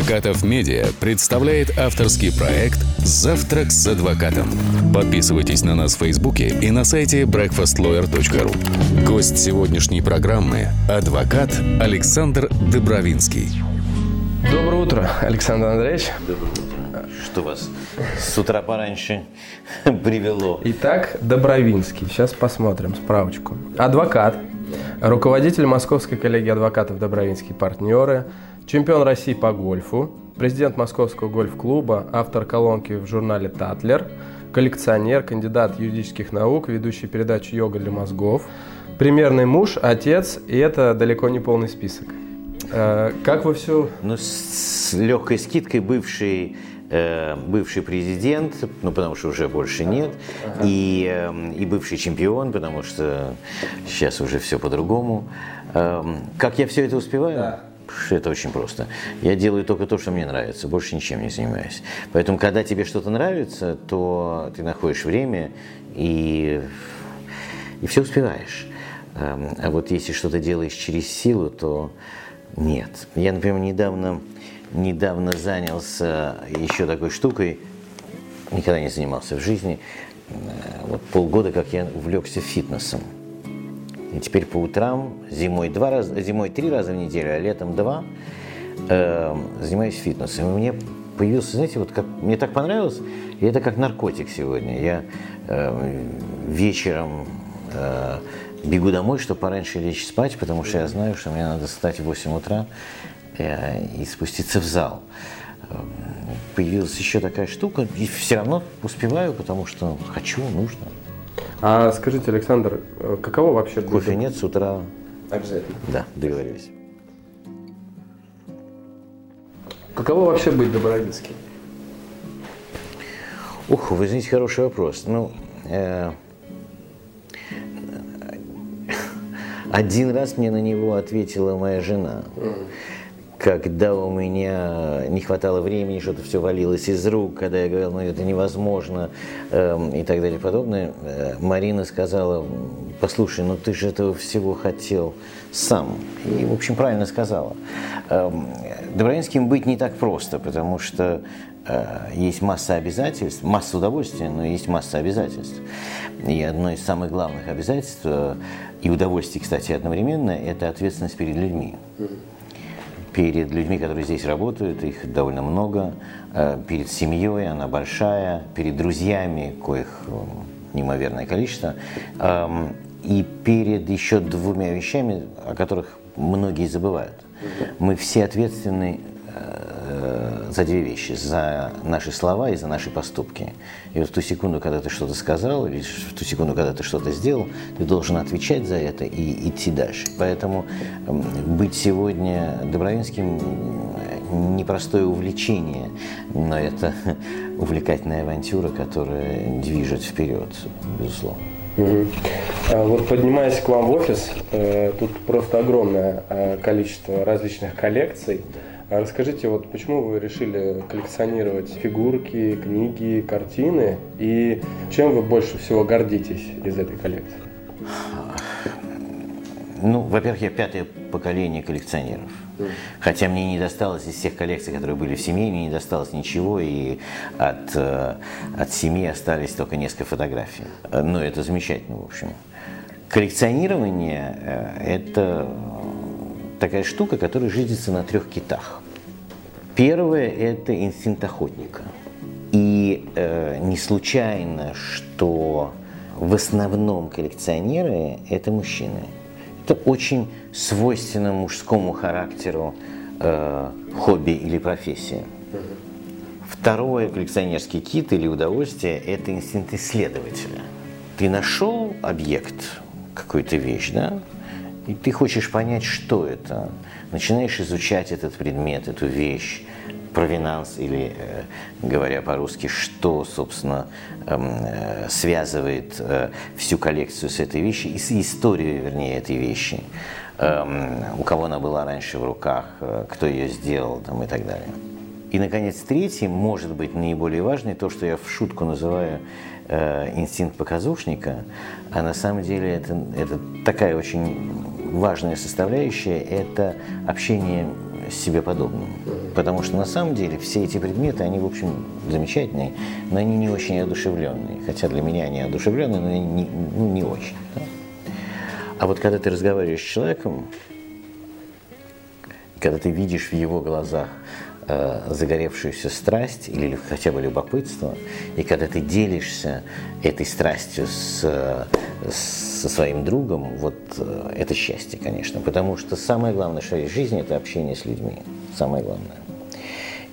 Акатов Медиа представляет авторский проект «Завтрак с адвокатом». Подписывайтесь на нас в Фейсбуке и на сайте breakfastlawyer.ru. Гость сегодняшней программы – адвокат Александр Добровинский. Доброе утро, Александр Андреевич. Что вас с утра пораньше привело? Итак, Добровинский. Сейчас посмотрим справочку. Адвокат, руководитель Московской коллегии адвокатов Добровинский партнеры, чемпион России по гольфу, президент Московского гольф-клуба, автор колонки в журнале «Татлер», коллекционер, кандидат юридических наук, ведущий передачу «Йога для мозгов», примерный муж, отец, и это далеко не полный список. Э, Как вы все... Ну, с легкой скидкой бывший э, бывший президент, ну потому что уже больше нет, и, э, и бывший чемпион, потому что сейчас уже все по-другому. Эм, Как я все это успеваю? Это очень просто. Я делаю только то, что мне нравится, больше ничем не занимаюсь. Поэтому, когда тебе что-то нравится, то ты находишь время и, и все успеваешь. Эм, А вот если что-то делаешь через силу, то нет. Я, например, недавно, недавно занялся еще такой штукой, никогда не занимался в жизни. Э, Вот полгода, как я увлекся фитнесом. И теперь по утрам, зимой, два раза, зимой три раза в неделю, а летом два, э, занимаюсь фитнесом. И мне появился, знаете, вот как мне так понравилось, и это как наркотик сегодня. Я э, вечером э, бегу домой, чтобы пораньше лечь спать, потому что я знаю, что мне надо встать в 8 утра э, и спуститься в зал. Э, Появилась еще такая штука, и все равно успеваю, потому что хочу, нужно. А скажите, Александр, э, каково вообще... быть Кофе нет с утра, Обязательно. да, договорились. Каково вообще быть Добровинским? Ух, вы знаете, хороший вопрос. Ну, э, один раз мне на него ответила моя жена. Когда у меня не хватало времени, что-то все валилось из рук, когда я говорил, ну это невозможно эм, и так далее и подобное, э, Марина сказала, послушай, ну ты же этого всего хотел сам. И, в общем, правильно сказала. Эм, Добровинским быть не так просто, потому что э, есть масса обязательств, масса удовольствия, но есть масса обязательств. И одно из самых главных обязательств, э, и удовольствий, кстати, одновременно, это ответственность перед людьми перед людьми, которые здесь работают, их довольно много, э, перед семьей, она большая, перед друзьями, коих э, неимоверное количество, эм, и перед еще двумя вещами, о которых многие забывают. Мы все ответственны э, за две вещи, за наши слова и за наши поступки. И вот в ту секунду, когда ты что-то сказал, или в ту секунду, когда ты что-то сделал, ты должен отвечать за это и идти дальше. Поэтому быть сегодня Добровинским непростое увлечение, но это увлекательная авантюра, которая движет вперед, безусловно. А Вот поднимаясь к вам в офис, э, тут просто огромное э, количество различных коллекций. Расскажите, вот почему вы решили коллекционировать фигурки, книги, картины, и чем вы больше всего гордитесь из этой коллекции? Ну, во-первых, я пятое поколение коллекционеров. Хотя мне не досталось из всех коллекций, которые были в семье, мне не досталось ничего, и от, э, от семьи остались только несколько фотографий. Э, Но это замечательно, в общем. Коллекционирование э, – это такая штука, которая жизнится на трех китах. Первое – это инстинкт охотника. И э, не случайно, что в основном коллекционеры – это мужчины. Это очень свойственно мужскому характеру э, хобби или профессии. Второе коллекционерский кит или удовольствие – это инстинкт исследователя. Ты нашел объект, какую-то вещь, да, и ты хочешь понять, что это. Начинаешь изучать этот предмет, эту вещь, провинанс или, э, говоря по-русски, что, собственно, эм, э, связывает э, всю коллекцию с этой вещью и с историей, вернее, этой вещи. Эм, у кого она была раньше в руках, кто ее сделал там, и так далее. И, наконец, третий, может быть, наиболее важный, то, что я в шутку называю э, инстинкт показушника, а на самом деле это, это такая очень важная составляющая, это общение себе подобным. Потому что на самом деле все эти предметы, они, в общем, замечательные, но они не очень одушевленные. Хотя для меня они одушевленные, но не, ну, не очень. Да? А вот когда ты разговариваешь с человеком, когда ты видишь в его глазах загоревшуюся страсть или хотя бы любопытство, и когда ты делишься этой страстью с, со своим другом, вот э, это счастье, конечно, потому что самое главное в жизни – это общение с людьми, самое главное.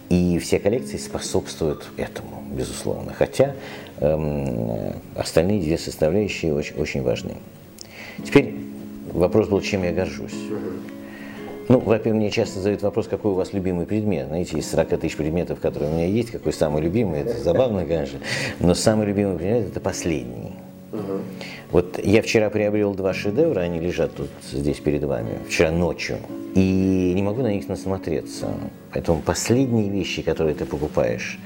И все коллекции способствуют этому, безусловно, хотя эм, остальные две составляющие очень, очень важны. Теперь вопрос был, чем я горжусь. Ну, во-первых, мне часто задают вопрос, какой у вас любимый предмет. Знаете, из 40 тысяч предметов, которые у меня есть, какой самый любимый, это забавно, конечно. Но самый любимый предмет – это последний. Угу. Вот я вчера приобрел два шедевра, они лежат тут здесь перед вами, вчера ночью. И не могу на них насмотреться. Поэтому последние вещи, которые ты покупаешь,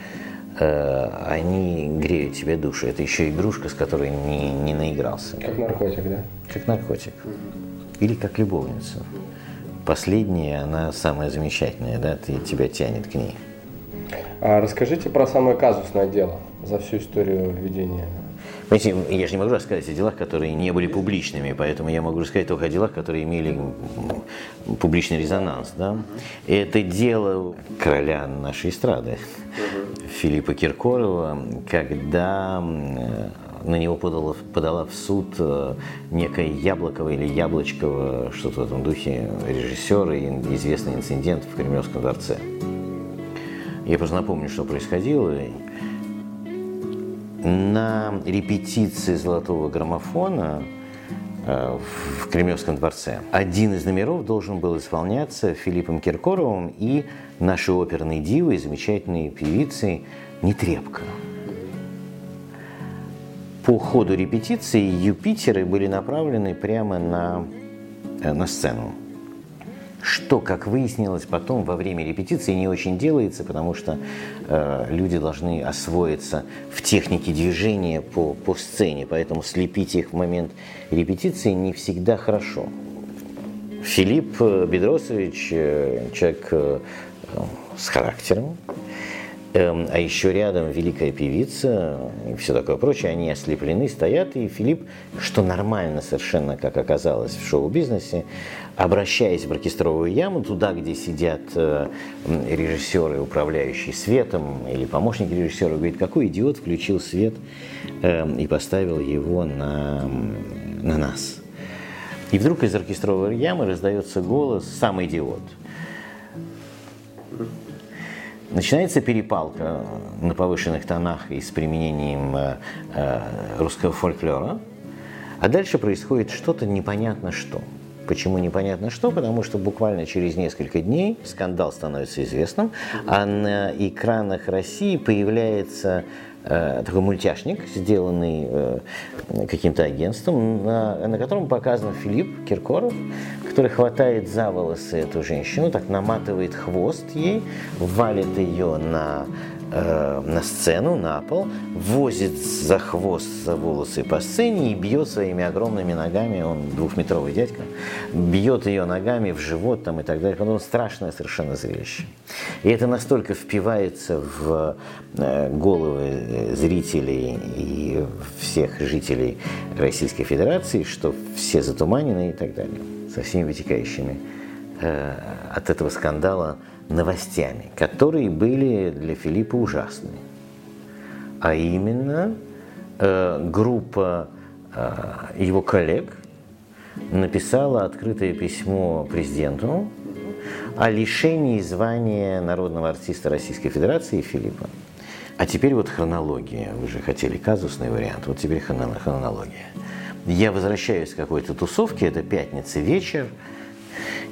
э, они греют тебе душу. Это еще игрушка, с которой не, не наигрался. Как наркотик, да? Как наркотик. Или как любовница. Последняя, она самая замечательная, да, ты, тебя тянет к ней. А расскажите про самое казусное дело за всю историю ведения Понимаете, я же не могу рассказать о делах, которые не были публичными, поэтому я могу рассказать только о делах, которые имели публичный резонанс. Да? Это дело короля нашей эстрады, Филиппа Киркорова, когда на него подала, подала в суд э, некая Яблокова или Яблочкова, что-то в этом духе, режиссер и известный инцидент в Кремлевском дворце. Я просто напомню, что происходило. На репетиции «Золотого граммофона» э, в Кремлевском дворце. Один из номеров должен был исполняться Филиппом Киркоровым и нашей оперной дивой, замечательной певицей Нетребко. По ходу репетиции Юпитеры были направлены прямо на, э, на сцену что, как выяснилось потом во время репетиции, не очень делается, потому что э, люди должны освоиться в технике движения по, по сцене, поэтому слепить их в момент репетиции не всегда хорошо. Филипп Бедросович э, человек э, с характером, а еще рядом великая певица и все такое прочее, они ослеплены, стоят, и Филипп, что нормально совершенно, как оказалось в шоу-бизнесе, обращаясь в оркестровую яму, туда, где сидят э, режиссеры, управляющие светом, или помощники режиссера, говорит, какой идиот включил свет эм, и поставил его на, на нас. И вдруг из оркестровой ямы раздается голос «Сам идиот». Начинается перепалка на повышенных тонах и с применением э, э, русского фольклора, а дальше происходит что-то непонятно что. Почему непонятно что? Потому что буквально через несколько дней скандал становится известным, а на экранах России появляется э, такой мультяшник, сделанный э, каким-то агентством, на, на котором показан Филипп Киркоров, который хватает за волосы эту женщину, так наматывает хвост ей, валит ее на Э, на сцену, на пол, возит за хвост, за волосы по сцене и бьет своими огромными ногами, он двухметровый дядька, бьет ее ногами в живот там, и так далее. Потом страшное совершенно зрелище. И это настолько впивается в э, головы э, зрителей и всех жителей Российской Федерации, что все затуманены и так далее, со всеми вытекающими от этого скандала новостями, которые были для Филиппа ужасны. А именно э, группа э, его коллег написала открытое письмо президенту о лишении звания народного артиста Российской Федерации Филиппа. А теперь вот хронология. Вы же хотели казусный вариант. Вот теперь хронология. Я возвращаюсь к какой-то тусовке, это пятница вечер,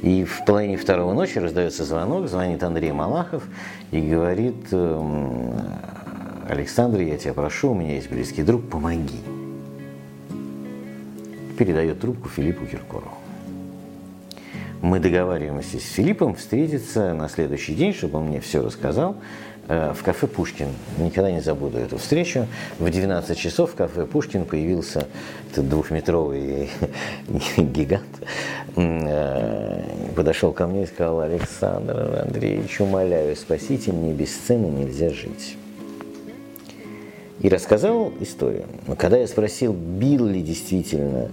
и в половине второго ночи раздается звонок, звонит Андрей Малахов и говорит, «Эм, Александр, я тебя прошу, у меня есть близкий друг, помоги. Передает трубку Филиппу Киркорову. мы договариваемся с Филиппом встретиться на следующий день, чтобы он мне все рассказал в кафе «Пушкин». Никогда не забуду эту встречу. В 12 часов в кафе «Пушкин» появился этот двухметровый гигант. Э, подошел ко мне и сказал, Александр Андреевич, умоляю, спасите, мне без сцены нельзя жить. И рассказал историю. Но когда я спросил, бил ли действительно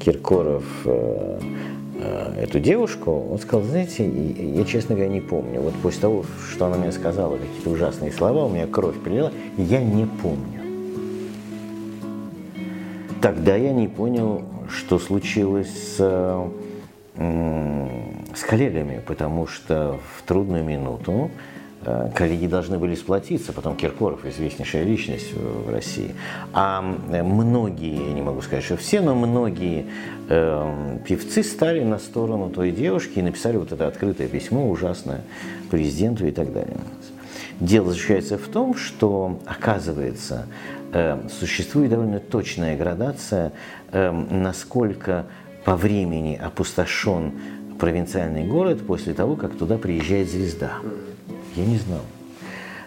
Киркоров э, э, эту девушку, он сказал, знаете, я, честно говоря, не помню. Вот после того, что она мне сказала, какие-то ужасные слова, у меня кровь прилила, я не помню. Тогда я не понял, что случилось с, с коллегами, потому что в трудную минуту Э, коллеги должны были сплотиться, потом Киркоров, известнейшая личность в России. А многие, я не могу сказать, что все, но многие э, певцы стали на сторону той девушки и написали вот это открытое письмо ужасное президенту и так далее. Дело заключается в том, что, оказывается, э, существует довольно точная градация, э, насколько по времени опустошен провинциальный город после того, как туда приезжает звезда. Я не знал.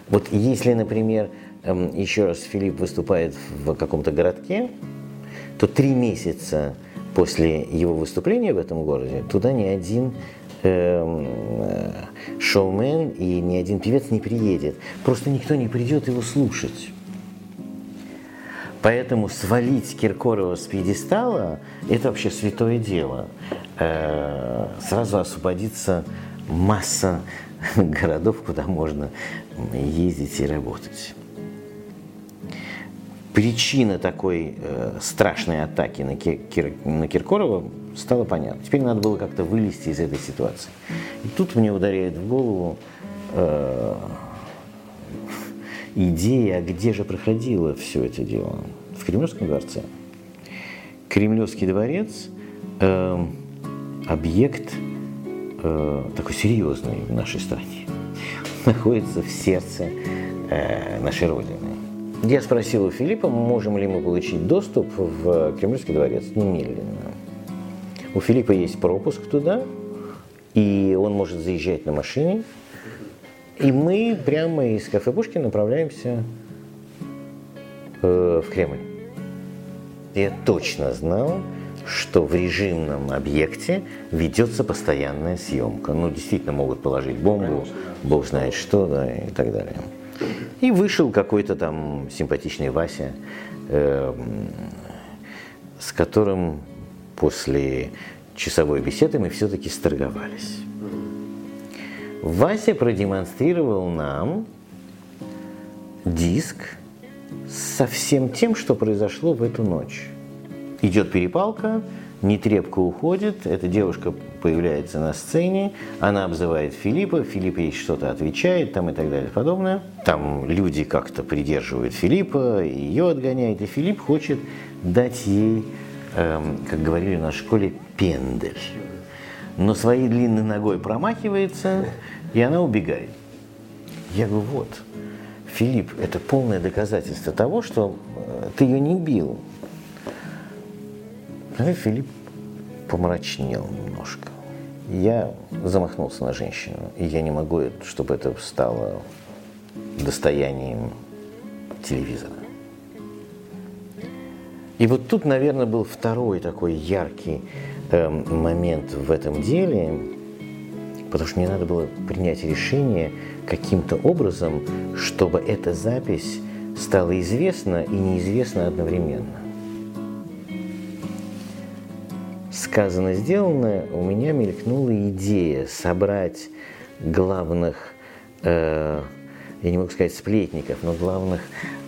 Вот если, например, эм, еще раз Филипп выступает в каком-то городке, то три месяца после его выступления в этом городе туда ни один эм, э, шоумен и ни один певец не приедет. Просто никто не придет его слушать. Поэтому свалить Киркорова с пьедестала – это вообще святое дело. Э, сразу освободится масса городов, куда можно ездить и работать. Причина такой э, страшной атаки на, Кир, на Киркорова стала понятна. Теперь надо было как-то вылезти из этой ситуации. И тут мне ударяет в голову э, идея, где же проходило все это дело. В Кремлевском дворце. Кремлевский дворец э, – объект э, такой серьезный в нашей стране, находится в сердце э, нашей Родины. Я спросил у Филиппа, можем ли мы получить доступ в Кремлевский дворец немедленно. У Филиппа есть пропуск туда, и он может заезжать на машине. И мы прямо из кафе Пушкин направляемся э, в Кремль. Я точно знал, что в режимном объекте ведется постоянная съемка. Ну, действительно могут положить бомбу, бог знает что, да, и так далее. И вышел какой-то там симпатичный Вася, э, с которым после часовой беседы мы все-таки сторговались. Вася продемонстрировал нам диск со всем тем, что произошло в эту ночь. Идет перепалка, Нетребко уходит, эта девушка появляется на сцене, она обзывает Филиппа, Филипп ей что-то отвечает, там и так далее подобное. Там люди как-то придерживают Филиппа, ее отгоняют, и Филипп хочет дать ей, эм, как говорили на школе, пендель. Но своей длинной ногой промахивается, и она убегает. Я говорю, вот, Филипп, это полное доказательство того, что э, ты ее не бил, а Филипп помрачнел немножко. Я замахнулся на женщину, и я не могу, чтобы это стало достоянием телевизора. И вот тут, наверное, был второй такой яркий э, момент в этом деле, потому что мне надо было принять решение каким-то образом, чтобы эта запись стала известна и неизвестна одновременно. Сказано, сделано, у меня мелькнула идея собрать главных, э, я не могу сказать сплетников, но главных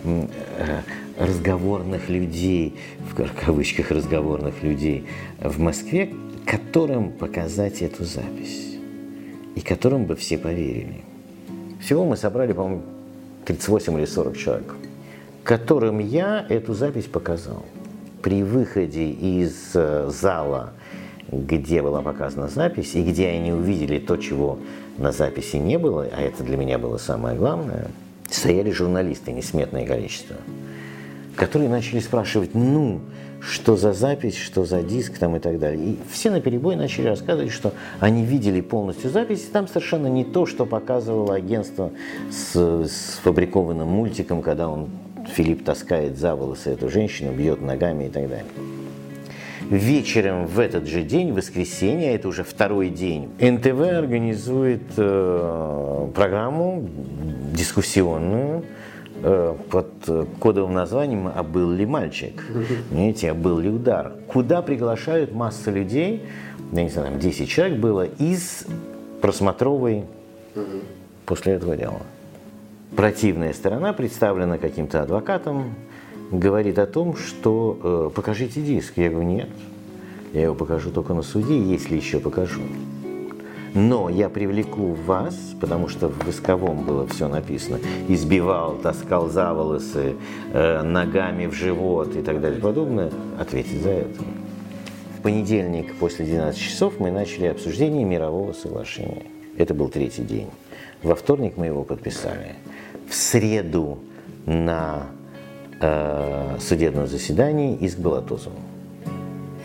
э, разговорных людей, в кавычках разговорных людей в Москве, которым показать эту запись и которым бы все поверили. Всего мы собрали, по-моему, 38 или 40 человек, которым я эту запись показал при выходе из э, зала, где была показана запись, и где они увидели то, чего на записи не было, а это для меня было самое главное, стояли журналисты, несметное количество. которые начали спрашивать, ну, что за запись, что за диск там и так далее. И все на перебой начали рассказывать, что они видели полностью запись, и там совершенно не то, что показывало агентство с, с фабрикованным мультиком, когда он, Филипп таскает за волосы эту женщину, бьет ногами и так далее. Вечером в этот же день, в воскресенье, это уже второй день, НТВ организует э, программу дискуссионную, Э, под кодовым названием «А был ли мальчик?» Понимаете, «А был ли удар?» Куда приглашают масса людей, я не знаю, там 10 человек было, из просмотровой после этого дела. Противная сторона представлена каким-то адвокатом, говорит о том, что э, покажите диск. Я говорю, нет, я его покажу только на суде, если еще покажу. Но я привлеку вас, потому что в висковом было все написано, избивал, таскал за волосы, э, ногами в живот и так далее подобное, ответить за это. В понедельник после 12 часов мы начали обсуждение мирового соглашения. Это был третий день. Во вторник мы его подписали. В среду на э, судебном заседании иск был отозван.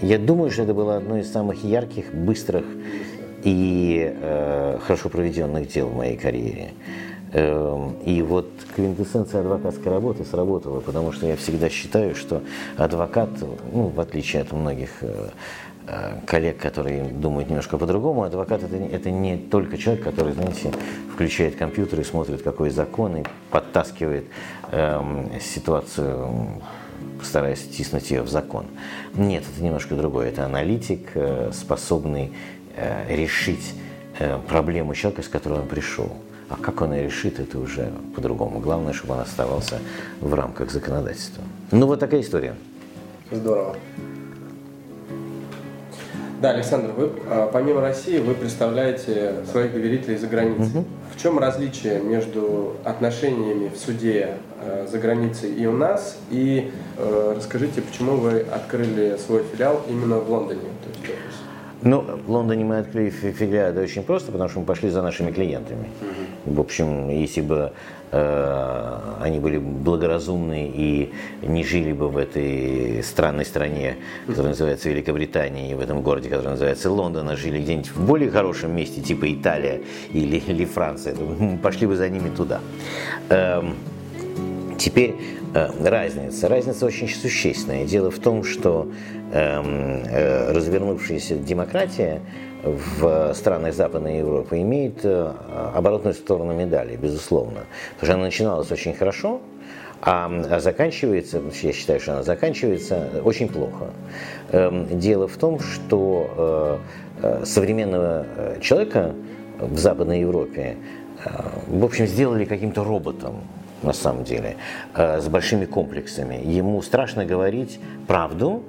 Я думаю, что это было одно из самых ярких, быстрых и э, хорошо проведенных дел в моей карьере. Э, и вот квинтэссенция адвокатской работы сработала, потому что я всегда считаю, что адвокат, ну, в отличие от многих э коллег, которые думают немножко по-другому, адвокат это, это не только человек, который, знаете, включает компьютер и смотрит, какой закон, и подтаскивает э, ситуацию стараясь тиснуть ее в закон. Нет, это немножко другое. Это аналитик, э, способный Э, решить э, проблему человека, с которой он пришел. А как он ее решит, это уже по-другому. Главное, чтобы он оставался в рамках законодательства. Ну, вот такая история. Здорово. Да, Александр, вы а, помимо России вы представляете своих доверителей за границей. Угу. В чем различие между отношениями в суде э, за границей и у нас? И э, расскажите, почему вы открыли свой филиал именно в Лондоне? Ну, в Лондоне мы открыли филиал очень просто, потому что мы пошли за нашими клиентами. В общем, если бы э, они были благоразумны и не жили бы в этой странной стране, которая называется Великобритания, и в этом городе, который называется Лондон, а жили где-нибудь в более хорошем месте, типа Италия или, или Франция, то мы пошли бы за ними туда. Эм, теперь э, разница. Разница очень существенная. Дело в том, что Эм, э, развернувшаяся демократия в странах Западной Европы имеет э, оборотную сторону медали, безусловно. Потому что она начиналась очень хорошо, а заканчивается, я считаю, что она заканчивается очень плохо. Эм, дело в том, что современного человека в Западной Европе, в общем, сделали каким-то роботом на самом деле, с большими комплексами. Ему страшно говорить правду,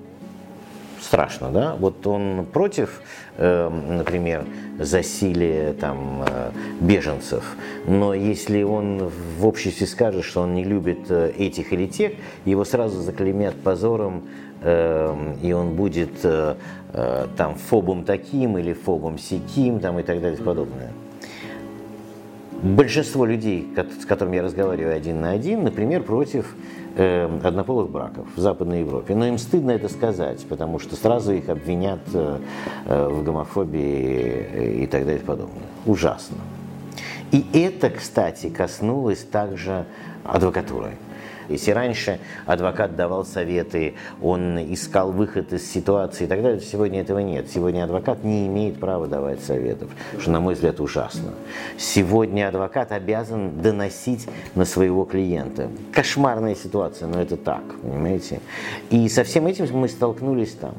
страшно, да? Вот он против, э, например, засилия там э, беженцев, но если он в обществе скажет, что он не любит э, этих или тех, его сразу заклеймят позором, и он будет там фобом таким или фобом сяким там и так далее и подобное. Большинство людей, с которыми я разговариваю один на один, например, против э, однополых браков в Западной Европе. Но им стыдно это сказать, потому что сразу их обвинят э, э в гомофобии и так далее и подобное. Ужасно. И это, кстати, коснулось также адвокатуры. Если раньше адвокат давал советы, он искал выход из ситуации и так далее, сегодня этого нет. Сегодня адвокат не имеет права давать советов, что, на мой взгляд, ужасно. Сегодня адвокат обязан доносить на своего клиента. Кошмарная ситуация, но это так, понимаете? И со всем этим мы столкнулись там.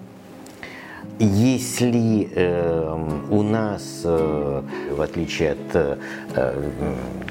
Если э, у нас, э, в отличие от э,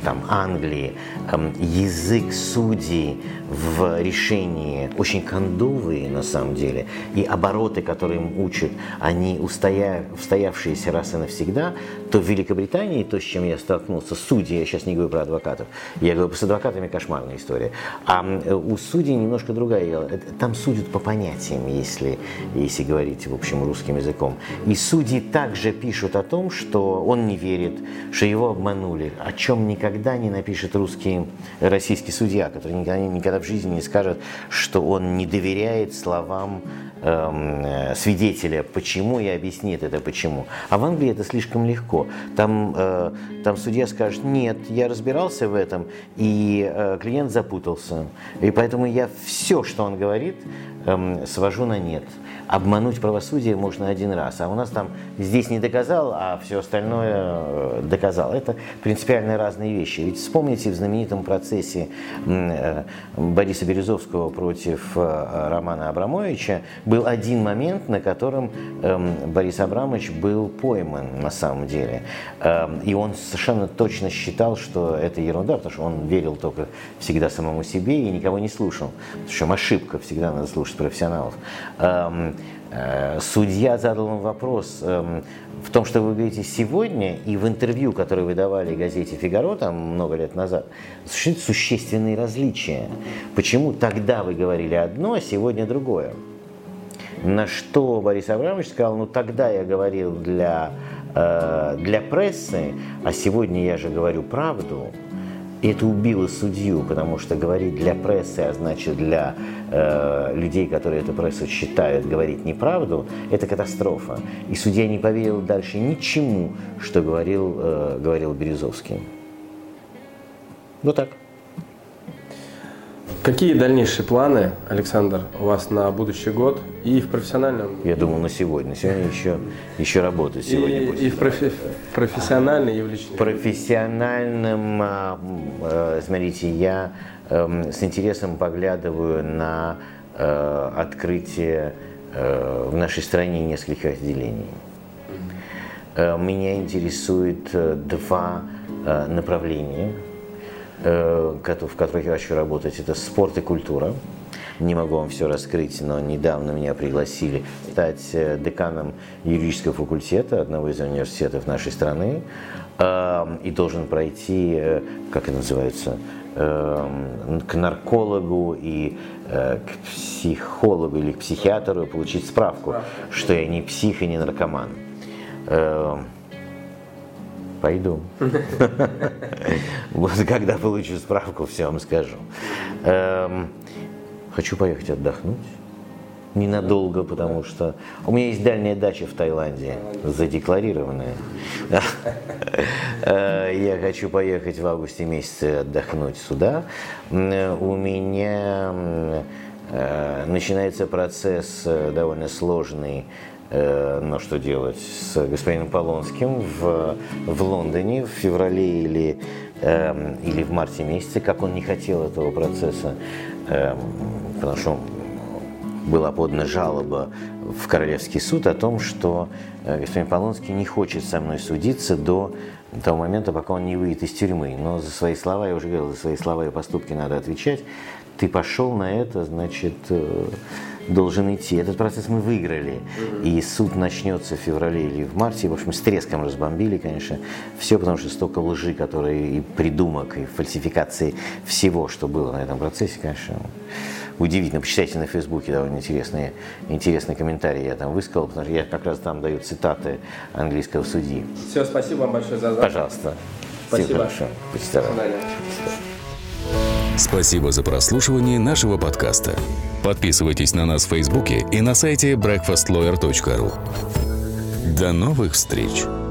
там, Англии, э, язык судей в решении очень кондовые на самом деле, и обороты, которые им учат, они устоя... устоявшиеся раз и навсегда, то в Великобритании, то, с чем я столкнулся, судьи, я сейчас не говорю про адвокатов, я говорю, с адвокатами кошмарная история, а у судей немножко другая, там судят по понятиям, если, если говорить, в общем, русским языком. И судьи также пишут о том, что он не верит, что его обманули, о чем никогда не напишет русский, российский судья, который никогда, никогда в жизни не скажет, что он не доверяет словам эм, свидетеля, почему и объяснит это почему. А в Англии это слишком легко. Там, э, там судья скажет, нет, я разбирался в этом, и э, клиент запутался. И поэтому я все, что он говорит, эм, свожу на нет обмануть правосудие можно один раз, а у нас там здесь не доказал, а все остальное э, доказал. Это принципиально разные вещи. Ведь вспомните в знаменитом процессе э, Бориса Березовского против э, Романа Абрамовича был один момент, на котором эм, Борис Абрамович был пойман на самом деле. Эм, и он совершенно точно считал, что это ерунда, потому что он верил только всегда самому себе и никого не слушал. Причем ошибка, всегда надо слушать профессионалов. Э, судья задал вам вопрос эм, в том, что вы говорите сегодня, и в интервью, которое вы давали газете «Фигаро» там много лет назад, существуют существенные различия. Почему тогда вы говорили одно, а сегодня другое? На что Борис Абрамович сказал, ну тогда я говорил для, э, для прессы, а сегодня я же говорю правду. И это убило судью, потому что говорить для прессы, а значит для э, людей, которые эту прессу считают, говорить неправду, это катастрофа. И судья не поверил дальше ничему, что говорил, э, говорил Березовский. Вот так. Какие дальнейшие планы, Александр, у вас на будущий год и в профессиональном? Я думал на сегодня. Сегодня еще, еще работать. Сегодня и, и в профи- профессиональном, и в личном? профессиональном, а, э, смотрите, я эм, с интересом поглядываю на э, открытие э, в нашей стране нескольких отделений. Меня интересует два направления – Э, в которых я хочу работать, это спорт и культура. Не могу вам все раскрыть, но недавно меня пригласили стать э, деканом юридического факультета одного из университетов нашей страны. Эм, и должен пройти, э, как это называется, эм, к наркологу и к психологу или к психиатру получить справку, что я не псих и не наркоман. Пойду. Вот когда получу справку, все вам скажу. Эм, хочу поехать отдохнуть. Ненадолго, потому что у меня есть дальняя дача в Таиланде, задекларированная. Э, я хочу поехать в августе месяце отдохнуть сюда. У меня э, начинается процесс э, довольно сложный но что делать с господином Полонским в, в Лондоне в феврале или, э, или в марте месяце, как он не хотел этого процесса, э, потому что была подана жалоба в Королевский суд о том, что э, господин Полонский не хочет со мной судиться до того момента, пока он не выйдет из тюрьмы. Но за свои слова, я уже говорил, за свои слова и поступки надо отвечать. Ты пошел на это, значит, э, должен идти. Этот процесс мы выиграли. И суд начнется в феврале или в марте. В общем, с треском разбомбили, конечно. Все, потому что столько лжи, которые и придумок, и фальсификации всего, что было на этом процессе, конечно, удивительно. Почитайте на Фейсбуке довольно интересные, интересные комментарии я там высказал, потому что я как раз там даю цитаты английского судьи. Все, спасибо вам большое за запись. Пожалуйста. Спасибо. Всем хорошо. Спасибо за прослушивание нашего подкаста. Подписывайтесь на нас в Фейсбуке и на сайте breakfastlawyer.ru. До новых встреч!